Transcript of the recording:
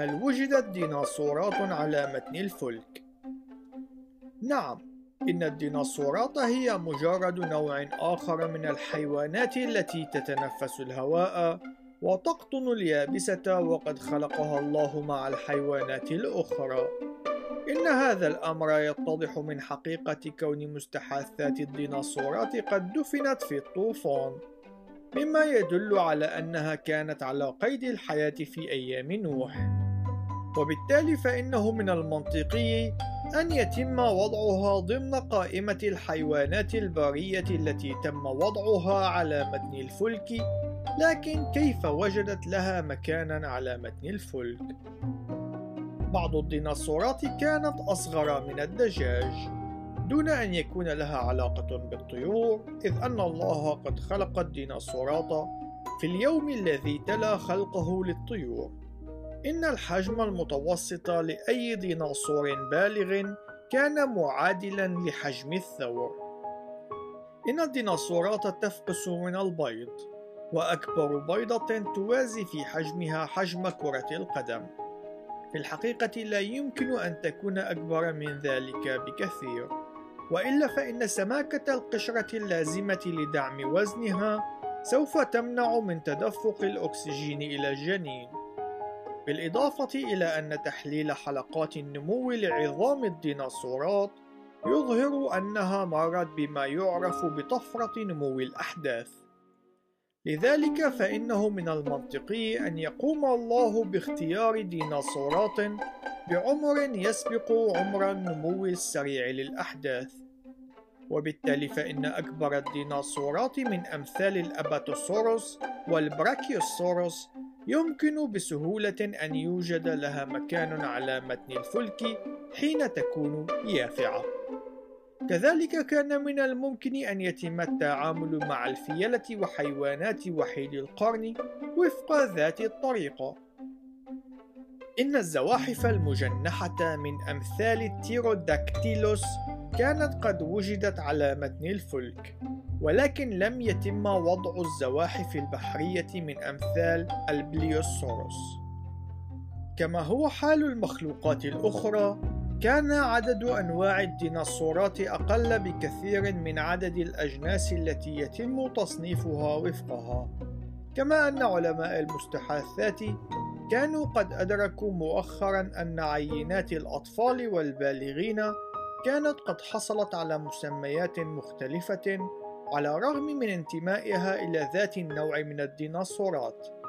هل وجدت ديناصورات على متن الفلك؟ نعم إن الديناصورات هي مجرد نوع آخر من الحيوانات التي تتنفس الهواء وتقطن اليابسة وقد خلقها الله مع الحيوانات الأخرى إن هذا الأمر يتضح من حقيقة كون مستحاثات الديناصورات قد دفنت في الطوفان مما يدل على أنها كانت على قيد الحياة في أيام نوح وبالتالي فإنه من المنطقي أن يتم وضعها ضمن قائمة الحيوانات البرية التي تم وضعها على متن الفلك لكن كيف وجدت لها مكانا على متن الفلك؟ بعض الديناصورات كانت أصغر من الدجاج دون أن يكون لها علاقة بالطيور إذ أن الله قد خلق الديناصورات في اليوم الذي تلا خلقه للطيور إن الحجم المتوسط لأي ديناصور بالغ كان معادلا لحجم الثور. إن الديناصورات تفقس من البيض وأكبر بيضة توازي في حجمها حجم كرة القدم. في الحقيقة لا يمكن أن تكون أكبر من ذلك بكثير. وإلا فإن سماكة القشرة اللازمة لدعم وزنها سوف تمنع من تدفق الأكسجين إلى الجنين. بالإضافة إلى أن تحليل حلقات النمو لعظام الديناصورات يظهر أنها مرت بما يعرف بطفرة نمو الأحداث. لذلك فإنه من المنطقي أن يقوم الله باختيار ديناصورات بعمر يسبق عمر النمو السريع للأحداث. وبالتالي فإن أكبر الديناصورات من أمثال الأباتوسوروس والبراكيوسوروس يمكن بسهولة أن يوجد لها مكان على متن الفلك حين تكون يافعة. كذلك كان من الممكن أن يتم التعامل مع الفيلة وحيوانات وحيد القرن وفق ذات الطريقة إن الزواحف المجنحة من أمثال التيروداكتيلوس كانت قد وجدت على متن الفلك ولكن لم يتم وضع الزواحف البحرية من أمثال البليوسوروس. كما هو حال المخلوقات الأخرى كان عدد أنواع الديناصورات أقل بكثير من عدد الأجناس التي يتم تصنيفها وفقها. كما أن علماء المستحاثات كانوا قد أدركوا مؤخرا أن عينات الأطفال والبالغين كانت قد حصلت على مسميات مختلفة على الرغم من انتمائها إلى ذات النوع من الديناصورات.